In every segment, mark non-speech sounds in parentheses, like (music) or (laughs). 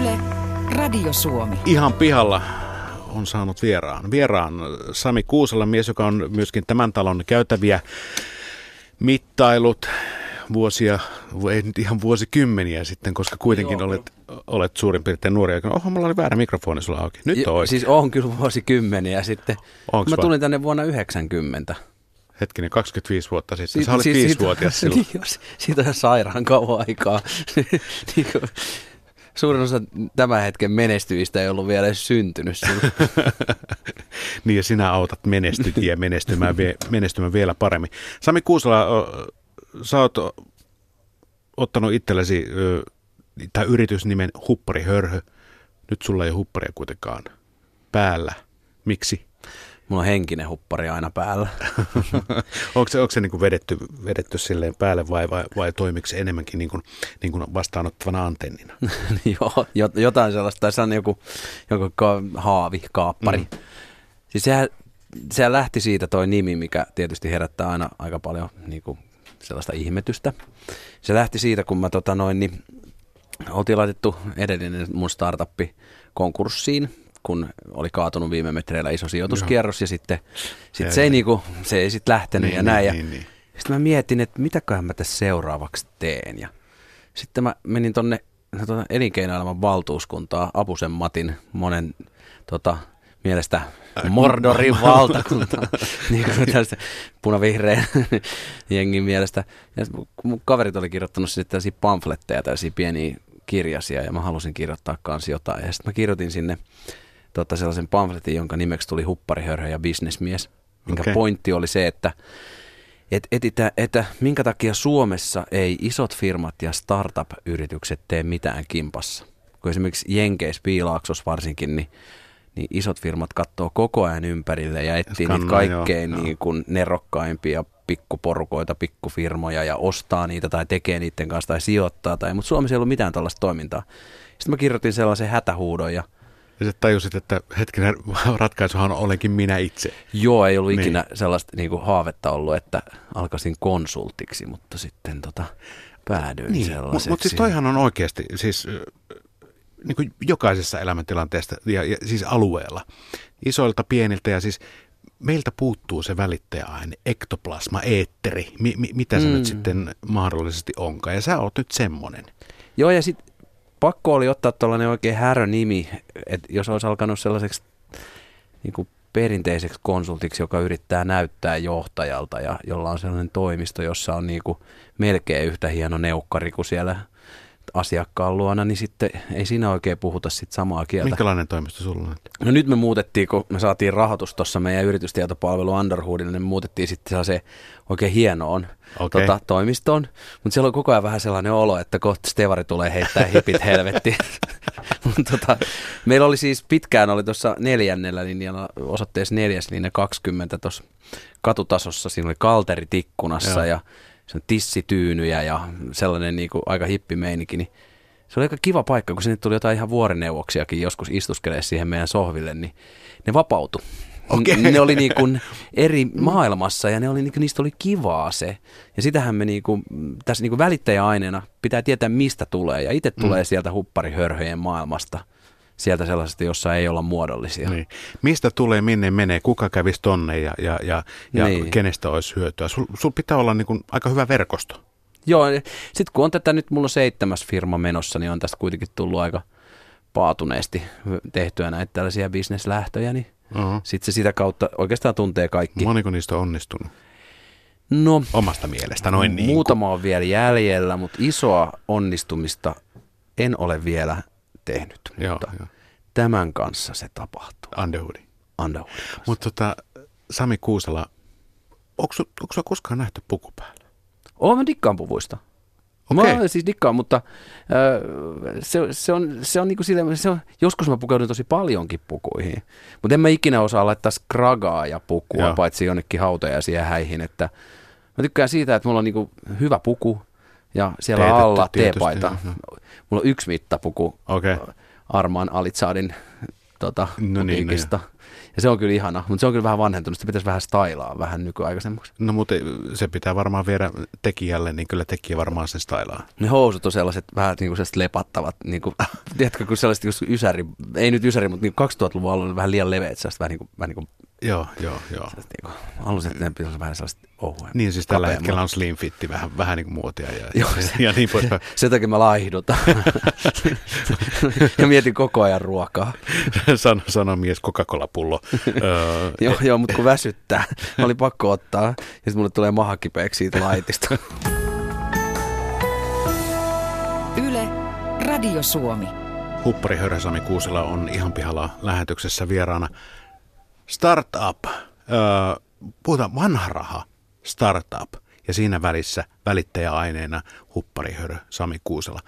Yle, Radio Suomi. Ihan pihalla on saanut vieraan. Vieraan Sami Kuusala, mies, joka on myöskin tämän talon käytäviä mittailut vuosia, ei nyt ihan vuosikymmeniä sitten, koska kuitenkin Joo. olet, olet suurin piirtein nuori. Oho, mulla oli väärä mikrofoni sulla auki. Nyt on Siis on kyllä vuosikymmeniä sitten. Onks Mä tulin tänne vuonna 90. Hetkinen, 25 vuotta sitten. Si- Sä olit siis, viisivuotias (laughs) silloin. Niin, siitä on sairaan kauan aikaa. (laughs) niin kuin, suurin osa tämän hetken menestyvistä ei ollut vielä edes syntynyt (laughs) niin ja sinä autat menestyjiä menestymään, menestymään vielä paremmin. Sami Kuusala, sä oot ottanut itsellesi tämä yritysnimen Huppari Hörhö. Nyt sulla ei ole hupparia kuitenkaan päällä. Miksi? Mulla on henkinen huppari aina päällä. (laughs) onko se, onko se niin kuin vedetty, vedetty silleen päälle vai, vai, vai toimiko se enemmänkin niin kuin, niin kuin vastaanottavana antennina? (laughs) Joo, jotain sellaista. Tai se on joku, joku ka- haavi, kaappari. Mm. Siis sehän, sehän lähti siitä toi nimi, mikä tietysti herättää aina aika paljon niin kuin sellaista ihmetystä. Se lähti siitä, kun mä tota noin, niin oltiin laitettu edellinen mun startuppi konkurssiin kun oli kaatunut viime metreillä iso sijoituskierros Joo. ja sitten sit se, ei niinku, se ei sitten lähtenyt niin, ja näin. Niin, ja niin, niin. Sitten mä mietin, että mitäköhän mä tässä seuraavaksi teen. Ja sitten mä menin tonne tuota, elinkeinoelämän valtuuskuntaa Apusen Matin monen tota, mielestä Mordorin (laughs) valtakunta, niin kuin tästä punavihreän (laughs) jengin mielestä. Ja mun kaverit oli kirjoittanut sitten tällaisia pamfletteja, tällaisia pieniä kirjasia, ja mä halusin kirjoittaa kanssa jotain. Ja sitten mä kirjoitin sinne tota, sellaisen pamfletin, jonka nimeksi tuli Hupparihörhö ja bisnesmies. Minkä okay. pointti oli se, että et, etitä, että minkä takia Suomessa ei isot firmat ja startup-yritykset tee mitään kimpassa. Kun esimerkiksi Jenkeissä, Piilaaksos varsinkin, niin, niin isot firmat katsoo koko ajan ympärille ja etsii niitä kaikkein joo, niin kuin nerokkaimpia pikkuporukoita, pikkufirmoja ja ostaa niitä tai tekee niiden kanssa tai sijoittaa. Tai, mutta Suomessa ei ollut mitään tällaista toimintaa. Sitten mä kirjoitin sellaisen hätähuudon ja ja sitten tajusit, että hetkinen (laughs) ratkaisuhan olenkin minä itse. Joo, ei ollut niin. ikinä sellaista niin kuin haavetta ollut, että alkaisin konsultiksi, mutta sitten tota, päädyin niin. sellaiseksi. Mutta mut siis toihan on oikeasti, siis niin kuin jokaisessa elämäntilanteesta ja, ja siis alueella, isoilta, pieniltä ja siis meiltä puuttuu se välittäjäaine, ektoplasma, eetteri, mi, mi, mitä se mm. nyt sitten mahdollisesti onkaan. Ja sä oot nyt semmonen. Joo, ja sitten pakko oli ottaa tuollainen oikein härönimi, että jos olisi alkanut sellaiseksi niin kuin perinteiseksi konsultiksi, joka yrittää näyttää johtajalta ja jolla on sellainen toimisto, jossa on niin kuin melkein yhtä hieno neukkari kuin siellä asiakkaan luona, niin sitten ei siinä oikein puhuta sit samaa kieltä. Minkälainen toimisto sulla on? No nyt me muutettiin, kun me saatiin rahoitus tuossa meidän yritystietopalvelu Underhoodille, niin me muutettiin sitten se oikein hienoon okay. tota, toimistoon. Mutta siellä on koko ajan vähän sellainen olo, että kohta Stevari tulee heittää hipit (laughs) helvetti. (laughs) tota, meillä oli siis pitkään oli tuossa neljännellä linjalla, osoitteessa neljäs linja 20 tuossa katutasossa. Siinä oli kalterit ikkunassa Joo. ja se on tissityynyjä ja sellainen niin kuin aika hippi meininki, niin se oli aika kiva paikka, kun sinne tuli jotain ihan vuorineuvoksiakin joskus istuskelee siihen meidän sohville, niin ne vapautu. Okay. Ne oli niin kuin eri maailmassa ja ne oli, niin kuin, niistä oli kivaa se. Ja sitähän me niin kuin, tässä niin kuin välittäjäaineena pitää tietää, mistä tulee. Ja itse tulee mm. sieltä hupparihörhöjen maailmasta sieltä sellaisesta, jossa ei olla muodollisia. Niin. Mistä tulee, minne menee, kuka kävisi tonne ja, ja, ja, ja niin. kenestä olisi hyötyä. Sul, sul pitää olla niin kuin aika hyvä verkosto. Joo, sitten kun on tätä nyt, mulla on seitsemäs firma menossa, niin on tästä kuitenkin tullut aika paatuneesti tehtyä näitä tällaisia bisneslähtöjä, niin uh-huh. sitten se sitä kautta oikeastaan tuntee kaikki. Moniko niistä on onnistunut? No, Omasta mielestä noin niin Muutama on vielä jäljellä, mutta isoa onnistumista en ole vielä tehnyt. Joo, mutta jo. tämän kanssa se tapahtuu. Underwoodin. Underwoodin Mutta tota, Sami Kuusela, onko sinua koskaan nähty puku päällä? Olen mä dikkaan puvuista. Okay. Mä siis dikkaan, mutta äh, se, se, on, se on niinku sille, se on, joskus mä pukeudun tosi paljonkin pukuihin, mutta en mä ikinä osaa laittaa skragaa ja pukua, Joo. paitsi jonnekin hautajaisia häihin, että mä tykkään siitä, että mulla on niinku hyvä puku, ja siellä Teetetty, alla teepaita. Mulla on yksi mittapuku okay. Armaan Alitsaadin tota, No niin, no putiikista. ja se on kyllä ihana, mutta se on kyllä vähän vanhentunut. Sitä pitäisi vähän stylaa vähän nykyaikaisemmaksi. No mutta se pitää varmaan viedä tekijälle, niin kyllä tekijä varmaan sen stylaa. Ne housut on sellaiset vähän niin kuin sellaiset lepattavat, niin kuin, tiedätkö, kun sellaiset niin ysäri, ei nyt ysäri, mutta niin 2000-luvun alussa oli vähän liian leveät, sellaiset vähän niin kuin, vähän niin kuin Joo, joo, joo. Niin kuin, halusin, että ne pitäisi vähän sellaista ohuja. Niin siis tällä hetkellä on slim fitti, vähän, vähän niin kuin muotia ja, Joo, ja, se- ja niin poispäin. (laughs) Sen takia mä laihdutan. ja mietin koko ajan ruokaa. sano, sano mies Coca-Cola-pullo. öö, (laughs) Joo, joo mutta kun väsyttää, oli pakko ottaa. Ja sitten mulle tulee maha kipeäksi siitä laitista. Yle, Radio Suomi. Huppari Hörhä Sami Kuusela on ihan pihalla lähetyksessä vieraana. Startup, öö, puhutaan vanha raha, startup ja siinä välissä välittäjäaineena Huppari Hörhä Sami Kuusela.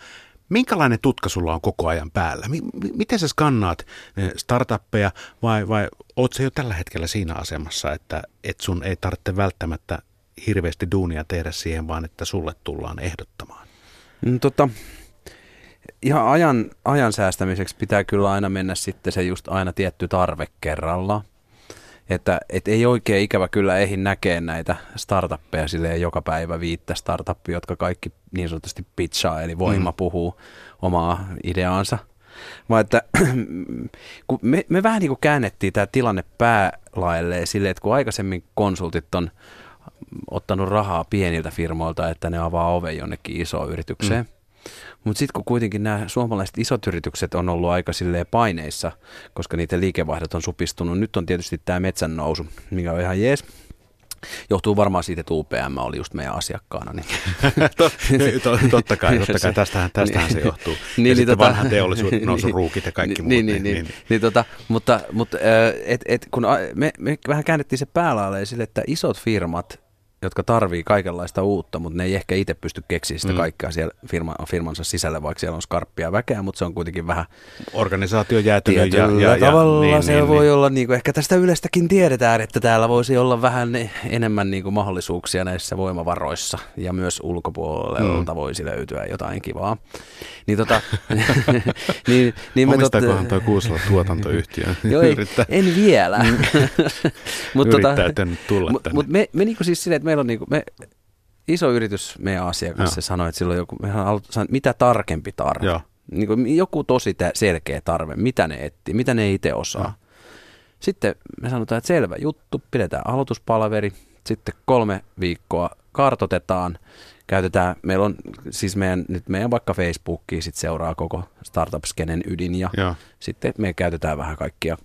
Minkälainen tutka sulla on koko ajan päällä? Mi- miten sä skannaat startuppeja vai, vai oot sä jo tällä hetkellä siinä asemassa, että et sun ei tarvitse välttämättä hirveästi duunia tehdä siihen, vaan että sulle tullaan ehdottamaan? Mm, tota, ihan ajan, ajan säästämiseksi pitää kyllä aina mennä sitten se just aina tietty tarve kerralla. Että et ei oikein ikävä kyllä eihin näkee näitä startuppeja silleen joka päivä viittä startuppia, jotka kaikki niin sanotusti pitchaa, eli voima mm. puhuu omaa ideaansa. Vaan että (clears throat) kun me, me vähän niin kuin käännettiin tämä tilanne päälaelleen silleen, että kun aikaisemmin konsultit on ottanut rahaa pieniltä firmoilta, että ne avaa oven jonnekin isoon yritykseen. Mm. Mutta sitten kun kuitenkin nämä suomalaiset isot yritykset on ollut aika silleen paineissa, koska niiden liikevaihdot on supistunut. Nyt on tietysti tämä metsän nousu, mikä on ihan jees. Johtuu varmaan siitä, että UPM oli just meidän asiakkaana. Niin. (laughs) To- (laughs) to- totta kai, totta kai. (laughs) Tästähän, tästähän se johtuu. Niin, ja niin sitten tota- vanhan teollisuuden nousun ruukit ja kaikki muut. niin, niin, niin, niin, niin, tota, mutta, mutta et, et, kun me, me vähän käännettiin se päälailleen sille, että isot firmat, jotka tarvii kaikenlaista uutta, mutta ne ei ehkä itse pysty keksiä sitä Mm. kaikkea siellä firma, firmansa sisällä, vaikka siellä on skarppia väkeä, mutta se on kuitenkin vähän Organisaatio jäätynyt ja, ja, ja tavalla niin, se niin, voi niin. olla, niin kuin, ehkä tästä Ylestäkin tiedetään, että täällä voisi olla vähän enemmän niin kuin mahdollisuuksia näissä voimavaroissa ja myös ulkopuolelta Mm. voisi löytyä jotain kivaa. Niin, tota, (laughs) niin, niin me Omistaakohan tuo Kuusela tuotantoyhtiö? (laughs) Joo, ei, en vielä. (laughs) Mut yrittää tänne tulla mut, tänne. mut me, me niinku siis silleen, että meillä on niinku, me, iso yritys meidän asiakas, Joo. se sanoi, että silloin joku, mehän halut- sanoi, mitä tarkempi tarve. Joo. Niin kuin joku tosi selkeä tarve, mitä ne etsii, mitä ne itse osaa. Joo. Sitten me sanotaan, että selvä juttu, pidetään aloituspalveri, sitten kolme viikkoa kartotetaan, käytetään, meillä on siis meidän, nyt meidän vaikka Facebookia sit seuraa koko startup-skenen ydin ja Joo. sitten me käytetään vähän kaikkia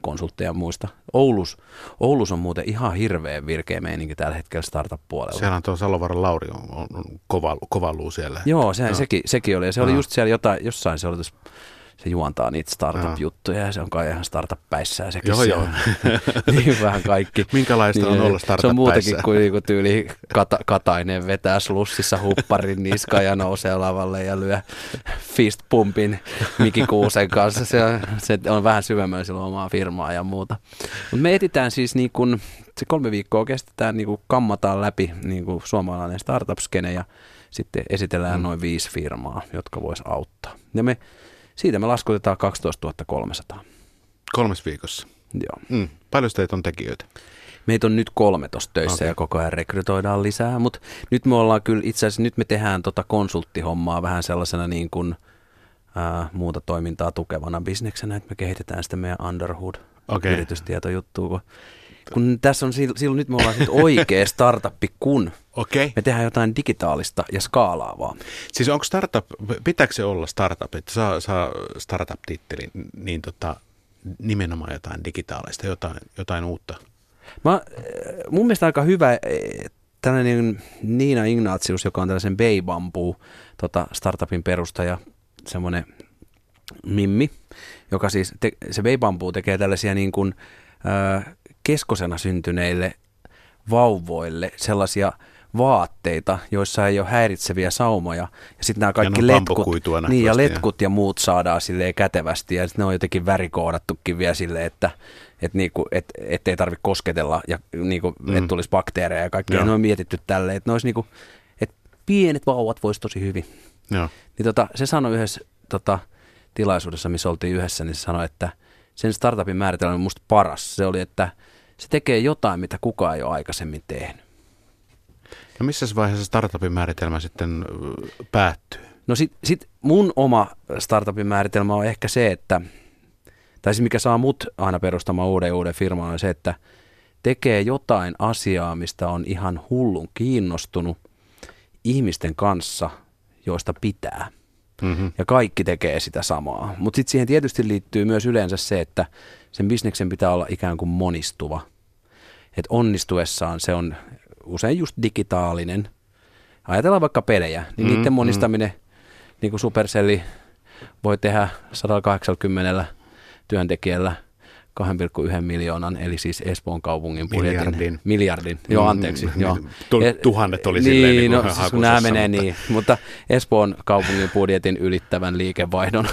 konsultteja muista. Oulus, Oulus on muuten ihan hirveän virkeä meininki tällä hetkellä startup-puolella. Siellä on tuo Salovaran Lauri on, on, on kova, kova luu siellä. Joo, sehän Joo. Sekin, sekin oli. Ja se oli Joo. just siellä jotain, jossain se oli tuossa, se juontaa niitä startup-juttuja ja se on kai ihan startup-päissä ja sekin Joo, se joo. (laughs) niin vähän kaikki. Minkälaista on olla Se on muutakin startup-päissä? kuin niinku tyyli kata, Katainen vetää slussissa hupparin niskaan ja nousee lavalle ja lyö fist pumpin Miki Kuusen kanssa. Se on, se on vähän syvemmällä silloin omaa firmaa ja muuta. Mutta me etitään siis niin kun, se kolme viikkoa kestetään, niin kuin kammataan läpi niin kuin suomalainen startup-skene ja sitten esitellään mm. noin viisi firmaa, jotka vois auttaa. Ja me, siitä me laskutetaan 12 300. Kolmes viikossa. Joo. Mm. Paljon teitä on tekijöitä? Meitä on nyt kolme tuossa töissä Okei. okay. ja koko ajan rekrytoidaan lisää, mutta nyt me ollaan kyllä itse asiassa, nyt me tehdään tota konsulttihommaa vähän sellaisena niin kuin ää, muuta toimintaa tukevana bisneksenä, että me kehitetään sitä meidän Underhood Okei. yritystietojuttua, kun, kun tässä on sil- silloin nyt me ollaan sitten oikea startuppi, kun. Okay. me tehdään jotain digitaalista ja skaalaavaa. Siis onko startup, pitääkö se olla startup, että saa, saa startup-tittelin, niin tota, nimenomaan jotain digitaalista, jotain, jotain uutta? Mä, äh, mun mielestä aika hyvä eh, tällainen Niina Ignatius, joka on tällaisen Bay Bamboo tota startupin perustaja, semmoinen mimmi, joka siis, te, se Bay Bamboo tekee tällaisia niin kuin, äh, keskosena syntyneille vauvoille sellaisia vaatteita, joissa ei ole häiritseviä saumoja. Ja sitten nämä kaikki letkut, niin, ja ja- letkut ja muut saadaan silleen kätevästi. Ja sitten ne on jotenkin värikoodattukin vielä silleen, että et niinku, et, ettei tarvitse kosketella ja niinku, mm. että tulisi bakteereja ja kaikki. Joo. Ja ne on mietitty tälleen, että niinku, että pienet vauvat voisi tosi hyvin. Joo. Niin tota, se sanoi yhdessä tota, tilaisuudessa, missä oltiin yhdessä, niin se sanoi, että sen startupin määritelmä on musta paras. Se oli, että se tekee jotain, mitä kukaan ei ole aikaisemmin tehnyt. No missä vaiheessa startupin määritelmä sitten päättyy? No sit, sit mun oma startupin määritelmä on ehkä se, että, tai se mikä saa mut aina perustamaan uuden uuden firman on se, että tekee jotain asiaa, mistä on ihan hullun kiinnostunut ihmisten kanssa, joista pitää. Mm-hmm. Ja kaikki tekee sitä samaa. Mutta sitten siihen tietysti liittyy myös yleensä se, että sen bisneksen pitää olla ikään kuin monistuva. Että onnistuessaan se on usein just digitaalinen. Ajatellaan vaikka pelejä, niin mm-hmm. niiden monistaminen, niin kuin Supercelli voi tehdä 180 työntekijällä – 2,1 miljoonan, eli siis Espoon kaupungin budjetin. Miljardin. Miljardin, joo anteeksi. Mm, joo. Tuhannet oli niin, silleen niin no, siis nämä menee niin, mutta Espoon kaupungin budjetin ylittävän liikevaihdon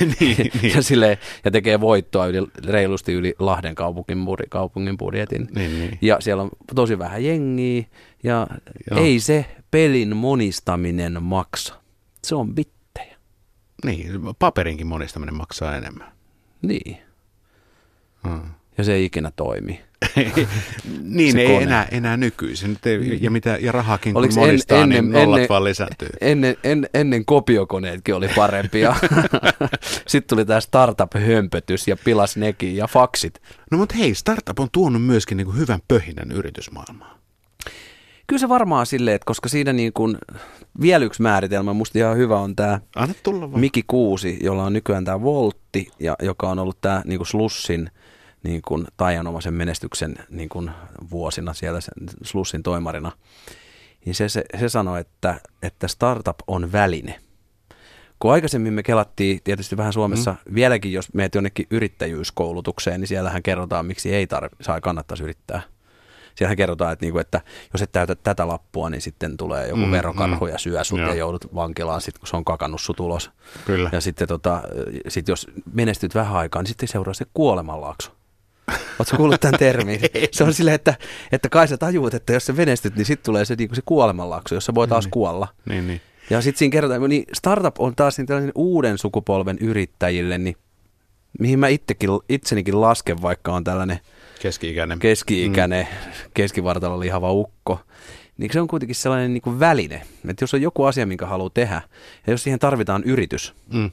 niin, (laughs) niin. Ja, (laughs) silleen, ja tekee voittoa yli, reilusti yli Lahden kaupungin, kaupungin budjetin. Niin, niin. Ja siellä on tosi vähän jengiä ja joo. ei se pelin monistaminen maksa. Se on bittejä. Niin, paperinkin monistaminen maksaa enemmän. Niin. Hmm. Ja se ei ikinä toimi. (laughs) niin se ei kone. enää, enää nykyisin. Ja, mitä, ja rahakin kun monistaa, en, niin ennen, niin nollat ennen, vaan lisääntyy. Ennen, en, ennen kopiokoneetkin oli parempia. (laughs) Sitten tuli tämä startup-hömpötys ja pilas nekin ja faksit. No mutta hei, startup on tuonut myöskin niin kuin hyvän pöhinän yritysmaailmaan. Kyllä se varmaan silleen, että koska siinä niin kuin, vielä yksi määritelmä, musta ihan hyvä on tämä Miki Kuusi, jolla on nykyään tämä Voltti, ja joka on ollut tämä niin kuin Slussin niin kuin taianomaisen menestyksen niin kuin vuosina siellä Slussin toimarina. Niin se, se, se sanoi, että, että startup on väline. Kun aikaisemmin me kelattiin tietysti vähän Suomessa, mm. vieläkin jos meet jonnekin yrittäjyyskoulutukseen, niin siellähän kerrotaan, miksi ei tarvi, saa kannattaisi yrittää – Siellähän kerrotaan, että, niinku, että jos et täytä tätä lappua, niin sitten tulee joku mm, verokarhu mm, ja syö sut ja joudut vankilaan, sit, kun se on kakannut sut ulos. Kyllä. Ja sitten tota, sit jos menestyt vähän aikaa, niin sitten seuraa se kuolemanlaakso. Oletko kuullut tämän termin? (laughs) Se on silleen, että, että kai sä tajuut, että jos sä menestyt, niin sitten tulee se, niin se kuolemanlaakso, jossa voi taas niin, kuolla. Niin, niin. Ja sitten siinä kerrotaan, niin startup on taas niin tällainen uuden sukupolven yrittäjille, niin mihin mä itsekin, itsenikin lasken, vaikka on tällainen – Keski-ikäinen. Keski-ikäinen, mm. keskivartalo lihava ukko. Niin se on kuitenkin sellainen niin kuin väline, että jos on joku asia, minkä haluaa tehdä, ja jos siihen tarvitaan yritys, mm.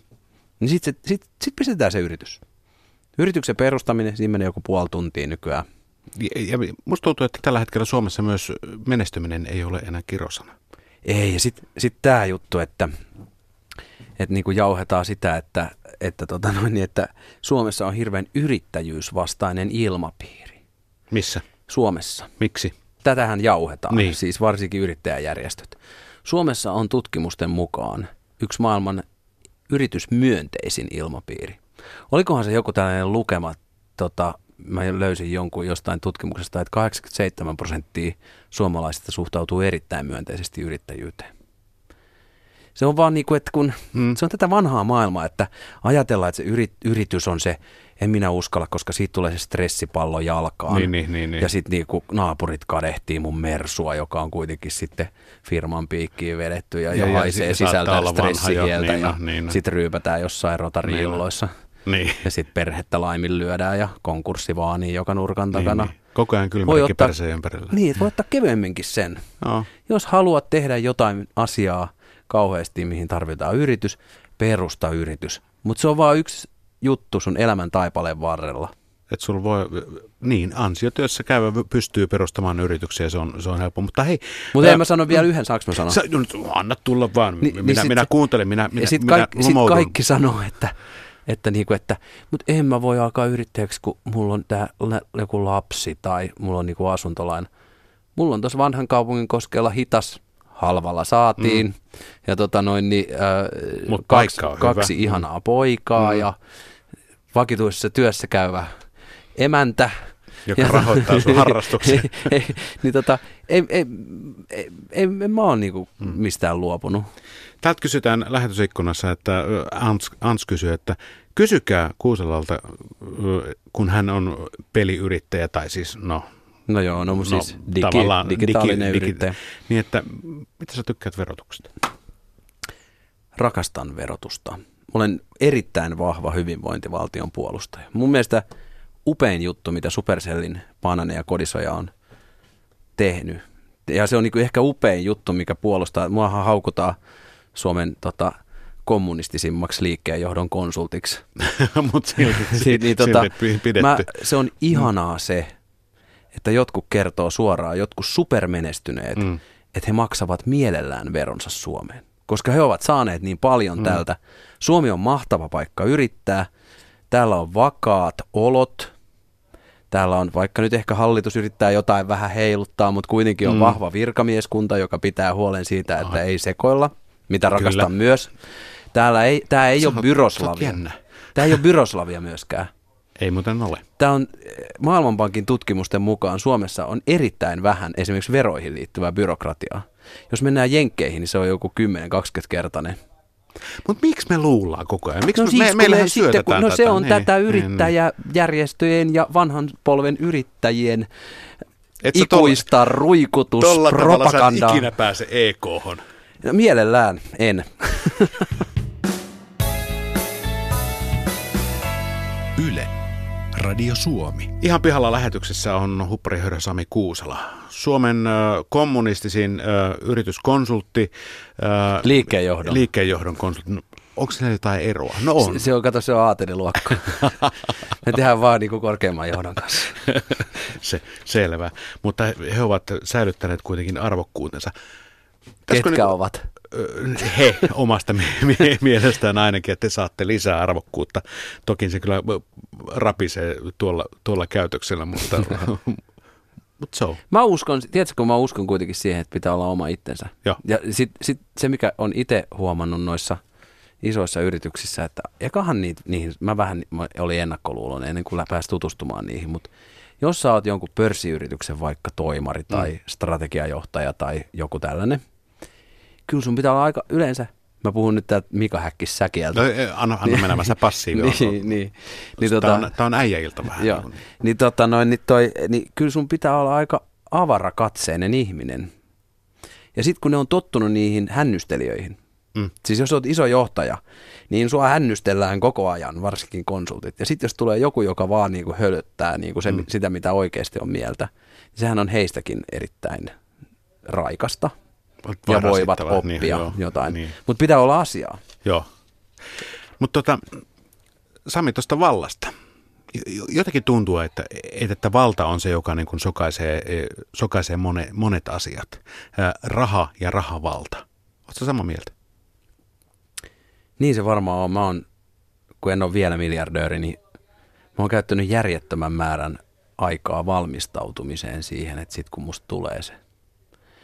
niin sitten sit, sit pistetään se yritys. Yrityksen perustaminen, siinä menee joku puoli tuntia nykyään. Ja, ja musta tuntuu, että tällä hetkellä Suomessa myös menestyminen ei ole enää kirosana. Ei, ja sitten sit tämä juttu, että, että niin kuin jauhetaan sitä, että että, tota noin, niin, että Suomessa on hirveän yrittäjyysvastainen ilmapiiri. Missä? Suomessa. Miksi? Tätähän jauhetaan, niin. siis varsinkin yrittäjäjärjestöt. Suomessa on tutkimusten mukaan yksi maailman yritysmyönteisin ilmapiiri. Olikohan se joku tällainen lukema, tota, mä löysin jonkun jostain tutkimuksesta, että 87 prosenttia suomalaisista suhtautuu erittäin myönteisesti yrittäjyyteen. Se on vaan niin kuin, että kun hmm. se on tätä vanhaa maailmaa, että ajatellaan, että se yrit, yritys on se, en minä uskalla, koska siitä tulee se stressipallo jalkaan. Niin, niin, niin, niin. Ja sitten niin naapurit kadehtii mun mersua, joka on kuitenkin sitten firman piikkiin vedetty ja, ja, ja haisee sisältä stressihieltä niin, ja niin, sitten ryypätään jossain rotariilloissa. Niin. Niin. Ja sitten perhettä laiminlyödään ja konkurssi vaanii joka nurkan niin, takana. Niin, niin. Koko ajan kylmärikin perseen ympärillä. Niin, voi ottaa kevyemminkin sen. No. Jos haluat tehdä jotain asiaa, kauheasti, mihin tarvitaan yritys, perusta yritys. Mutta se on vain yksi juttu sun elämän taipaleen varrella. Että sulla voi, niin, ansiotyössä käyvä pystyy perustamaan yrityksiä, se on, se on helppo. Mutta hei. Mutta en mä sano vielä yhden, saanko mä sanoa? Sä, no, anna tulla vaan, Ni, minä, niin sit, minä kuuntelen, minä, minä, sit minä kaikki, sit kaikki sanoo, että, että, niinku, että mutta en mä voi alkaa yrittäjäksi, kun mulla on tää joku lapsi tai mulla on niinku asuntolain. Mulla on tuossa vanhan kaupungin koskella hitas halvalla saatiin. Mm. Ja tota noin, niin, äh, Mut kaksi, kaksi ihanaa poikaa mm. ja vakituisessa työssä käyvä emäntä. Joka ja, rahoittaa sun (laughs) harrastuksen. ei, ei, niin tota, ei, ei, ei, ei, en mä ole niinku mm. mistään luopunut. Täältä kysytään lähetysikkunassa, että Ans, Ans kysyy, että kysykää Kuuselalta, kun hän on peliyrittäjä, tai siis no No joo, no, no siis digi, digitaalinen digi, yrittäjä. Digi, niin että, mitä sä tykkäät verotuksesta? Rakastan verotusta. olen erittäin vahva hyvinvointivaltion puolustaja. Mun mielestä upein juttu, mitä Supercellin Panane ja Kodisoja on tehnyt. Ja se on niinku ehkä upein juttu, mikä puolustaa. Muahan haukutaan Suomen tota, kommunistisimmaksi liikkeen johdon konsultiksi. (laughs) Mutta silti, (laughs) Niin, niin, tota, silti pidetty. mä, se on ihanaa se, että jotkut kertoo suoraan, jotkut supermenestyneet, mm. että he maksavat mielellään veronsa Suomeen. Koska he ovat saaneet niin paljon mm. tältä. Suomi on mahtava paikka yrittää. Täällä on vakaat olot. Täällä on, vaikka nyt ehkä hallitus yrittää jotain vähän heiluttaa, mutta kuitenkin on Mm. vahva virkamieskunta, joka pitää huolen siitä, että ei sekoilla, mitä Kyllä. rakastan myös. Täällä ei, tämä ei Sä ole Byroslavia. Tämä ei ole Byroslavia myöskään. Ei muuten ole. Tämä on eh, Maailmanpankin tutkimusten mukaan Suomessa on erittäin vähän esimerkiksi veroihin liittyvää byrokratiaa. Jos mennään jenkkeihin, niin se on joku 10-20 kertainen. Mutta miksi me luullaan koko ajan? Miksi No me, siis, me, meillähän sitten, kun, no se tätä. on Niin, tätä niin, yrittäjäjärjestöjen ja vanhan polven yrittäjien. Et sä tolla- ikuista Tolla tavalla sä ruikutuspropagandaa. ikinä pääse EK-hon. No, mielellään en. (laughs) Radio Suomi. Ihan pihalla lähetyksessä on hupparihyödä Sami Kuusala. Suomen kommunistisin yrityskonsultti. Liikkeenjohdon. Liikkeenjohdon konsultti. No, onko siellä jotain eroa? No on. Se, se on, kato, se on aateliluokko. (laughs) Me tehdään vaan niin kuin korkeamman johdon kanssa. (laughs) Se, selvä. Mutta he, he ovat säilyttäneet kuitenkin arvokkuutensa. Ketkä niinku- ovat? He omasta mie- mie- mielestään ainakin, että te saatte lisää arvokkuutta. Toki se kyllä rapisee tuolla, tuolla käytöksellä, mutta, (laughs) mutta se on. Mä uskon, tiedätkö, kun mä uskon kuitenkin siihen, että pitää olla oma itsensä. Joo. Ja sit, sit se, mikä on itse huomannut noissa isoissa yrityksissä, että ekahan niitä, niihin, mä vähän mä olin ennakkoluuloinen ennen kuin pääsi tutustumaan niihin, mutta jos sä oot jonkun pörssiyrityksen vaikka toimari tai mm. strategiajohtaja tai joku tällainen, kyllä sun pitää olla aika yleensä, mä puhun nyt täältä Mika Häkkis säkieltä. No, eh, anna, anna mennä, mä sä passiivi (laughs) on. niin, niin, niin, Tämä tota, on, tää on äijäilta vähän. Joo. niin. Niin, tota, noin, niin, toi, niin kyllä sun pitää olla aika avarakatseinen ihminen. Ja sitten kun ne on tottunut niihin hännystelijöihin, Mm. siis jos olet iso johtaja, niin sua hännystellään koko ajan, varsinkin konsultit. Ja sitten jos tulee joku, joka vaan niinku hölöttää niinku se, mm. sitä, mitä oikeasti on mieltä, niin sehän on heistäkin erittäin raikasta. Ja voivat rasittavaa. oppia Niin, joo, jotain. Niin. Mutta pitää olla asiaa. Joo. Mutta tota, Sami tuosta vallasta. Jo- Jotenkin tuntuu, että, että valta on se, joka niin kuin sokaisee, eh, sokaisee monet, monet asiat. Raha ja rahavalta. Oletko samaa mieltä? Niin se varmaan on. Mä oon, kun en ole vielä miljardööri, niin mä oon käyttänyt järjettömän määrän aikaa valmistautumiseen siihen, että sit kun musta tulee se.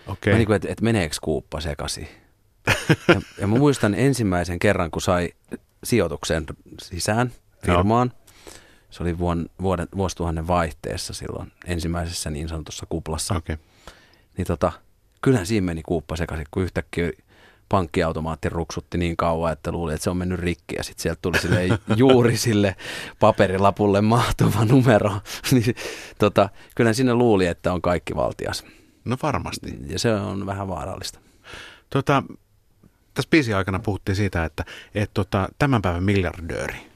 Okei. Mä niin kuin, että, että meneekö kuuppa sekaisin. Ja, ja mä muistan ensimmäisen kerran, kun sai sijoituksen sisään firmaan. Se oli vuon, vuoden, vuosituhannen vaihteessa silloin ensimmäisessä niin sanotussa kuplassa. Okei. Niin tota, kyllähän siinä meni kuuppa sekaisin, kun yhtäkkiä pankkiautomaatti ruksutti niin kauan, että luuli, että se on mennyt rikki ja sitten sieltä tuli sille (laughs) juuri sille paperilapulle mahtuva numero. (laughs) niin, tota, kyllähän sinne luuli, että on kaikki valtias. No varmasti. Ja se on vähän vaarallista. Tota, tässä biisin aikana puhuttiin siitä, että et, tota, tämän päivän miljardööri,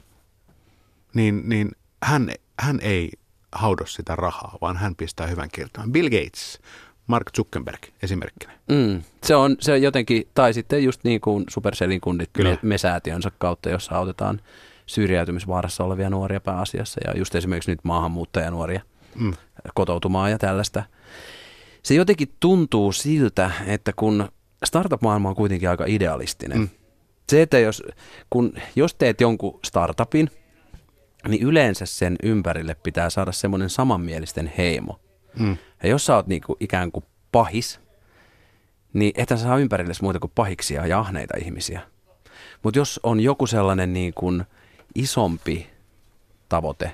niin, niin hän, hän ei haudo sitä rahaa, vaan hän pistää hyvän kirjoittamaan. Bill Gates, Mark Zuckerberg esimerkkinä. Mm, se, on, se on jotenkin, tai sitten just niin kuin Supercellin kundit Kyllä. me, me säätiönsä kautta, jossa autetaan syrjäytymisvaarassa olevia nuoria pääasiassa ja just esimerkiksi nyt maahanmuuttajanuoria Mm. kotoutumaan ja tällaista. Se jotenkin tuntuu siltä, että kun startup-maailma on kuitenkin aika idealistinen. Mm. Se, että jos, kun, jos teet jonkun startupin, niin yleensä sen ympärille pitää saada semmoinen samanmielisten heimo. Mm. Ja jos sä oot niinku ikään kuin pahis, niin ethän sä saa ympärille muuta kuin pahiksia ja ahneita ihmisiä. Mutta jos on joku sellainen niin kuin isompi tavoite,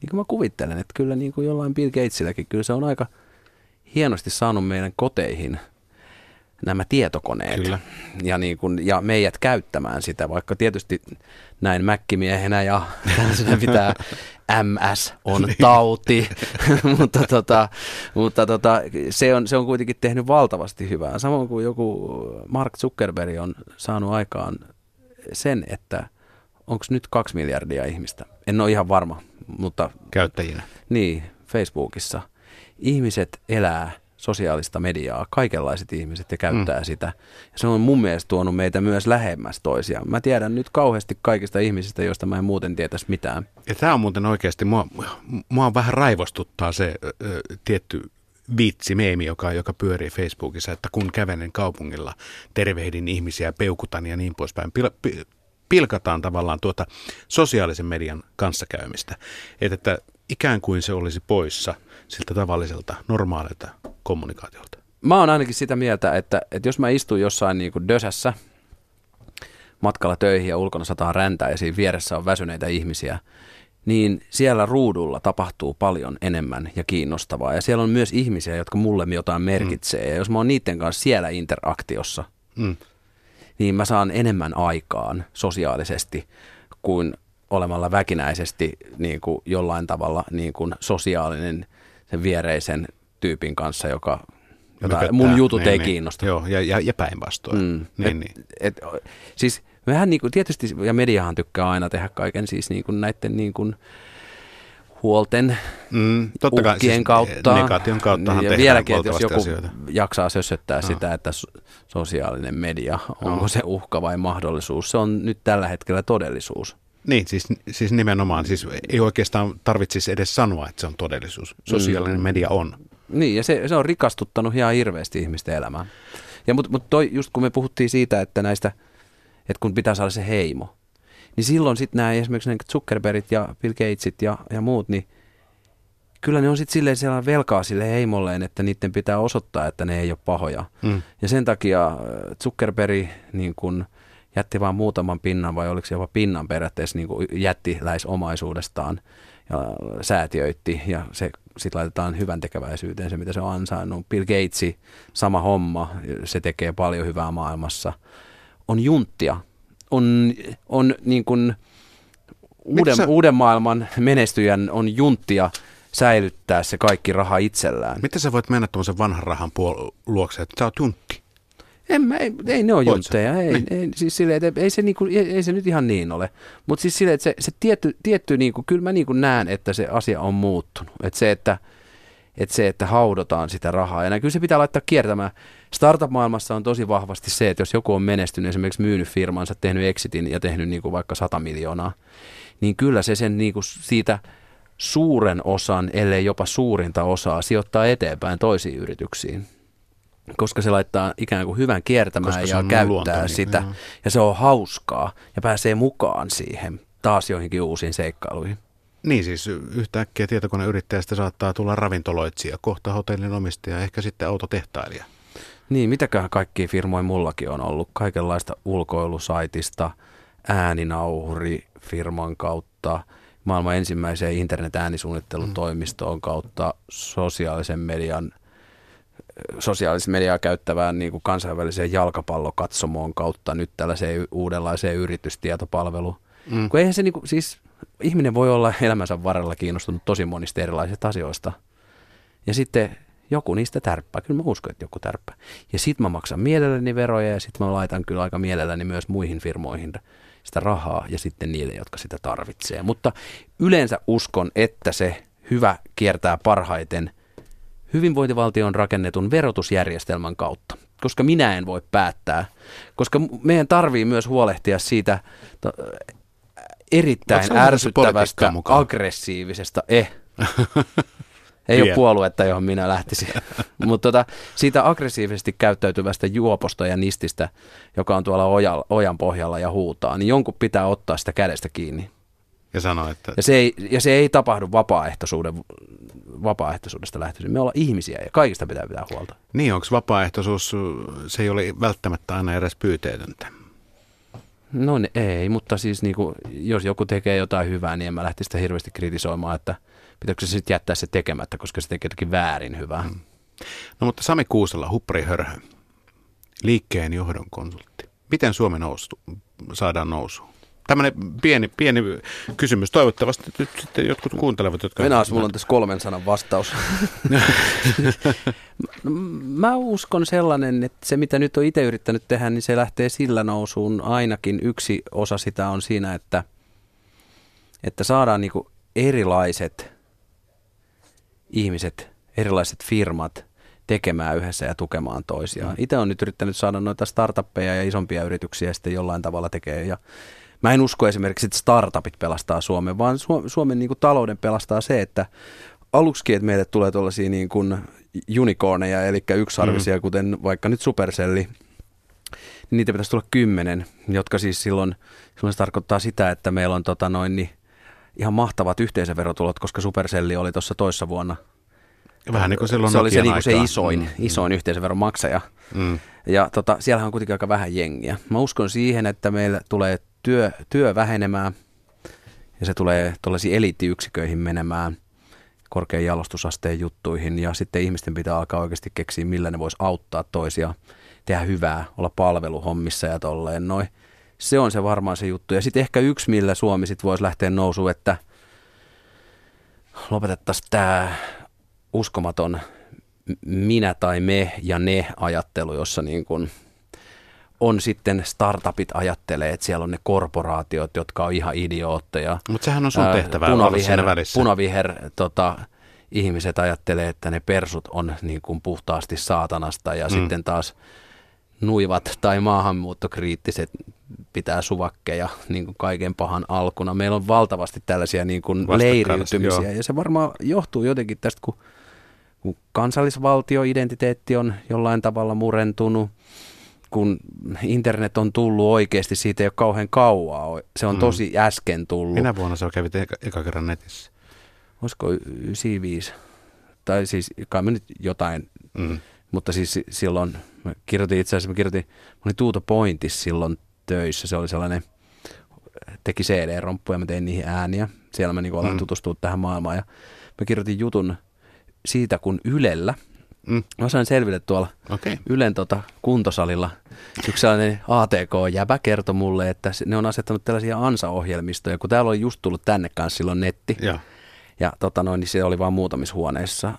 niin kuin mä kuvittelen, että kyllä niin kuin jollain Bill Gatesilläkin, kyllä se on aika hienosti saanut meidän koteihin nämä tietokoneet Kyllä. ja, niin kuin, ja meidät käyttämään sitä, vaikka tietysti näin mäkkimiehenä ja (laughs) tällaisena pitää MS on tauti, (laughs) mutta, tota, mutta tota, se, on, se on kuitenkin tehnyt valtavasti hyvää. Samoin kuin joku Mark Zuckerberg on saanut aikaan sen, että onko nyt kaksi miljardia ihmistä? En ole ihan varma, mutta Käyttäjinä. niin, Facebookissa. Ihmiset elää sosiaalista mediaa, kaikenlaiset ihmiset ja käyttää mm. sitä. Ja se on mun mielestä tuonut meitä myös lähemmäs toisiaan. Mä tiedän nyt kauheasti kaikista ihmisistä, joista mä en muuten tietäisi mitään. Ja tämä on muuten oikeasti, mua, mua vähän raivostuttaa se ö, tietty vitsi, meemi, joka, joka pyörii Facebookissa, että kun kävelen kaupungilla, tervehdin ihmisiä, peukutan ja niin poispäin. Pil, pil, pilkataan tavallaan tuota sosiaalisen median kanssakäymistä. Että, että ikään kuin se olisi poissa siltä tavalliselta, normaalilta kommunikaatiolta. Mä oon ainakin sitä mieltä, että, että jos mä istun jossain niin kuin dösässä matkalla töihin ja ulkona sataa räntää ja siinä vieressä on väsyneitä ihmisiä, niin siellä ruudulla tapahtuu paljon enemmän ja kiinnostavaa. Ja siellä on myös ihmisiä, jotka mulle jotain merkitsee. Mm. Ja jos mä oon niiden kanssa siellä interaktiossa, mm. niin mä saan enemmän aikaan sosiaalisesti kuin olemalla väkinäisesti niin kuin jollain tavalla niin kuin sosiaalinen sen viereisen tyypin kanssa, joka jota mun jutut Niin, ei niin. kiinnosta. Joo, ja, ja, ja päinvastoin. Mm. Niin, et, niin. Et, siis mehän niin kuin, tietysti, ja mediahan tykkää aina tehdä kaiken siis niin kuin näiden niin kuin huolten, Mm, totta kai, siis kautta. Negaation kauttahan ja vieläkin, että jos joku asioita. jaksaa sössöttää sitä, että so- sosiaalinen media, onko Joo. se uhka vai mahdollisuus, se on nyt tällä hetkellä todellisuus. Niin, siis, siis nimenomaan. Siis ei oikeastaan tarvitsisi edes sanoa, että se on todellisuus. Sosiaalinen Mm. media on. Niin, ja se, se on rikastuttanut ihan hirveästi ihmisten elämää. Ja mutta mut toi, just kun me puhuttiin siitä, että näistä, että kun pitää saada se heimo, niin silloin sitten nämä esimerkiksi nämä Zuckerbergit ja Bill Gatesit ja, ja muut, niin kyllä ne on sitten silleen siellä velkaa sille heimolleen, että niiden pitää osoittaa, että ne ei ole pahoja. Mm. Ja sen takia Zuckerberg niin kun jätti vain muutaman pinnan, vai oliko se jopa pinnan periaatteessa niin kuin jättiläisomaisuudestaan ja säätiöitti, ja se sitten laitetaan hyvän tekeväisyyteen se, mitä se on ansainnut. Bill Gatesi, sama homma, se tekee paljon hyvää maailmassa. On junttia, on, on niin kuin uuden, sä- uuden maailman menestyjän on junttia säilyttää se kaikki raha itsellään. Miten sä voit mennä tuommoisen vanhan rahan puol- luokse, että sä oot juntti? En mä, ei, ei ne ole Voit juntteja, ei, Niin. ei, siis silleen, että ei se, niinku, ei, ei se nyt ihan niin ole. Mutta siis silleen, että se, se tietty, tietty niinku, kyllä mä niinku näen, että se asia on muuttunut. Että se, että, että se, että haudotaan sitä rahaa. Ja kyllä se pitää laittaa kiertämään. Startup-maailmassa on tosi vahvasti se, että jos joku on menestynyt, esimerkiksi myynyt firmansa, tehnyt exitin ja tehnyt niinku vaikka 100 miljoonaa, niin kyllä se sen niinku siitä suuren osan, ellei jopa suurinta osaa, sijoittaa eteenpäin toisiin yrityksiin koska se laittaa ikään kuin hyvän kiertämään Koska ja käyttää niin, sitä. joo. Ja se on hauskaa ja pääsee mukaan siihen taas joihinkin uusiin seikkailuihin. Niin siis yhtäkkiä tietokoneyrittäjästä saattaa tulla ravintoloitsija, kohta hotellin omistaja, ehkä sitten autotehtailija. Niin, mitäköhän kaikkia firmoja mullakin on ollut. Kaikenlaista ulkoilusaitista, ääninauhuri firman kautta, maailman ensimmäiseen internet-äänisuunnittelutoimistoon kautta, sosiaalisen median sosiaalista mediaa käyttävään niin kuin kansainväliseen jalkapallokatsomoon kautta nyt tällaiseen uudenlaiseen yritystietopalveluun. Mm. Kun eihän se niin kuin, siis ihminen voi olla elämänsä varrella kiinnostunut tosi monista erilaisista asioista. Ja sitten joku niistä tärppää. Kyllä mä uskon, että joku tärppää. Ja sit mä maksan mielelläni veroja ja sit mä laitan kyllä aika mielelläni myös muihin firmoihin sitä rahaa ja sitten niille, jotka sitä tarvitsee. Mutta yleensä uskon, että se hyvä kiertää parhaiten hyvinvointivaltion rakennetun verotusjärjestelmän kautta. Koska minä en voi päättää. Koska meidän tarvii myös huolehtia siitä erittäin ärsyttävästä, aggressiivisesta, eh, (laughs) ei ole puoluetta, johon minä lähtisin. (laughs) Mutta tota, siitä aggressiivisesti käyttäytyvästä juoposta ja nististä, joka on tuolla ojan, ojan pohjalla ja huutaa, niin jonkun pitää ottaa sitä kädestä kiinni. Ja sanoi, että Ja se ei, ja se ei tapahdu vapaaehtoisuuden, vapaaehtoisuudesta lähtöisin. Me ollaan ihmisiä ja kaikista pitää pitää huolta. niin onko vapaaehtoisuus, se ei ole välttämättä aina edes pyyteetöntä. No ei, mutta siis niinku, jos joku tekee jotain hyvää, niin en mä lähtisi sitä hirveästi kritisoimaan, että pitääkö se sitten jättää se tekemättä, koska se tekee jotakin väärin hyvää. Mm. No mutta Sami Kuusela, Huppari Hörhö, liikkeen johdon konsultti. Miten Suomi nousu, saadaan nousuun? Tämmöinen pieni, pieni kysymys. Toivottavasti nyt sitten jotkut kuuntelevat, jotka... Menaas, mulla on tässä kolmen sanan vastaus. (laughs) Mä uskon sellainen, että se mitä nyt on itse yrittänyt tehdä, niin se lähtee sillä nousuun. Ainakin yksi osa sitä on siinä, että että saadaan niin kuin erilaiset ihmiset, erilaiset firmat tekemään yhdessä ja tukemaan toisiaan. Itse olen nyt yrittänyt saada noita startuppeja ja isompia yrityksiä sitten jollain tavalla tekee ja Mä en usko esimerkiksi, että startupit pelastaa Suomen, vaan Suomen niin kuin talouden pelastaa se, että aluksi, että meille tulee tuollaisia niin kuin unicorneja, eli yksarvisia, mm. kuten vaikka nyt Supercelli, niin niitä pitäisi tulla kymmenen, jotka siis silloin, silloin se tarkoittaa sitä, että meillä on tota noin, niin ihan mahtavat yhteisöverotulot, koska Supercelli oli tuossa toissa vuonna. Vähän niin kuin silloin Se oli se, niin kuin se isoin, mm. isoin yhteisöveron maksaja. Mm. Ja tota, siellähän on kuitenkin aika vähän jengiä. Mä uskon siihen, että meillä tulee työ, työ vähenemään ja se tulee tuollaisiin eliittiyksiköihin menemään korkean jalostusasteen juttuihin ja sitten ihmisten pitää alkaa oikeasti keksiä, millä ne voisi auttaa toisia, tehdä hyvää, olla palveluhommissa ja tolleen noin. Se on se varmaan se juttu. Ja sitten ehkä yksi, millä Suomi sitten voisi lähteä nousuun, että lopetettaisiin tämä uskomaton minä tai me ja ne ajattelu, jossa niin kuin – on sitten startupit ajattelee, että siellä on ne korporaatiot, jotka on ihan idiootteja. Mutta sehän on sun tehtävä punaviher, välissä. Punaviher tota, ihmiset ajattelee, että ne persut on niin kuin puhtaasti saatanasta ja mm. sitten taas nuivat tai maahanmuuttokriittiset pitää suvakkeja niin kuin kaiken pahan alkuna. Meillä on valtavasti tällaisia niin kuin leiriytymisiä joo. ja se varmaan johtuu jotenkin tästä, kun, kun kansallisvaltioidentiteetti on jollain tavalla murentunut – kun internet on tullut oikeasti, siitä ei ole kauhean kauaa. Se on mm. tosi äsken tullut. Minä vuonna sä kävit eka, eka kerran netissä? Olisiko 95? Tai siis kai nyt jotain. Mm. Mutta siis silloin, mä kirjoitin itse asiassa, mä kirjoitin, mä olin Tuuto Pointis silloin töissä. Se oli sellainen, teki CD-romppuja, mä tein niihin ääniä. Siellä mä niin aloin mm. tutustua tähän maailmaan. Ja mä kirjoitin jutun siitä, kun Ylellä – Mm. Mä sain selville tuolla okay. Ylen tota, kuntosalilla. Yksi sellainen ATK-jäbä kertoi mulle, että ne on asettanut tällaisia ansa-ohjelmistoja, kun täällä oli just tullut tänne kanssa silloin netti. Ja, ja tota noin, niin se oli vain muutamissa huoneissa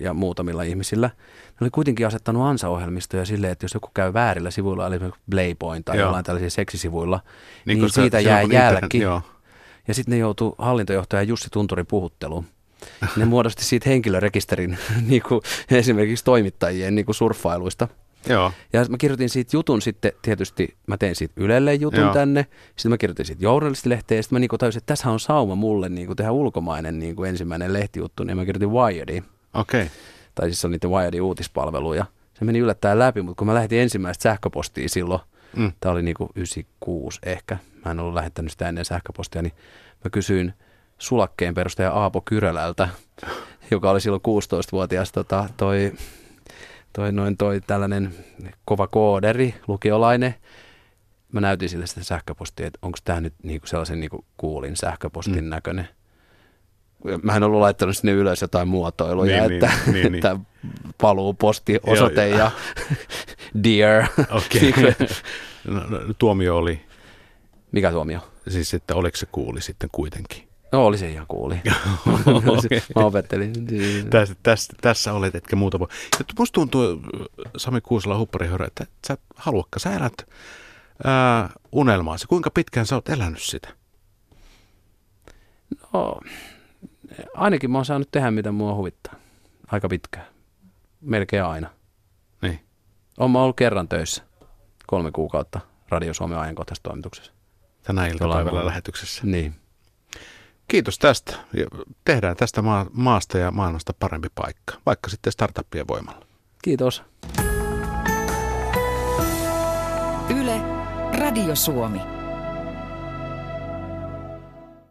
ja muutamilla ihmisillä. Ne oli kuitenkin asettanut ansa-ohjelmistoja silleen, että jos joku käy väärillä sivuilla, eli Playpoint tai Joo. jollain tällaisia seksisivuilla, niin, niin siitä jää jälki. Internet, ja sitten ne joutuu hallintojohtaja Jussi Tunturi puhutteluun. Ne muodosti siitä henkilörekisterin (laughs) niin kuin esimerkiksi toimittajien niin kuin surffailuista. Joo. Ja mä kirjoitin siitä jutun sitten, tietysti mä tein siitä Ylelle jutun Joo. tänne, sitten mä kirjoitin siitä journalistilehteen, ja sitten mä niin tajusin, että tässä on sauma mulle niin kuin tehdä ulkomainen niin kuin ensimmäinen lehtijuttu, niin mä kirjoitin Wiredin. Okei. Okay. Tai siis se on niiden Wiredin uutispalveluja. Se meni yllättäen läpi, mutta kun mä lähetin ensimmäistä sähköpostia silloin, mm. tämä oli niin kuin 96 ehkä, mä en ollut lähettänyt sitä ennen sähköpostia, niin mä kysyin, sulakkeen perustaja Aapo Kyrölältä, joka oli silloin 16-vuotias tota, toi, toi, noin, toi tällainen kova kooderi, lukiolainen. Mä näytin sille sitä sähköpostia, että onko tämä nyt niinku sellaisen niinku kuulin sähköpostin mm. näköinen. Mä en ollut laittanut sinne ylös jotain muotoiluja, niin, että, niin, niin, että niin. paluu posti osoite ja (laughs) dear. Okay. no, no, tuomio oli? Mikä tuomio? Siis, että oliko se kuuli sitten kuitenkin? No oli se ihan kuuli. okay. (laughs) Mä opettelin. Tässä, tässä, tässä olet, etkä muuta voi. Ja musta tuntuu, Sami Kuusala hupparihyörä, että sä haluakka, sä elät ää, unelmaasi. Kuinka pitkään sä oot elänyt sitä? No, ainakin mä oon saanut tehdä, mitä mua huvittaa. Aika pitkään. Melkein aina. Niin. Oon mä ollut kerran töissä. Kolme kuukautta Radio Suomen ajankohtaistoimituksessa. Tänä iltapäivällä lähetyksessä. Niin. Kiitos tästä. Tehdään tästä maasta ja maailmasta parempi paikka, vaikka sitten startuppien voimalla. Kiitos. Yle, Radio Suomi.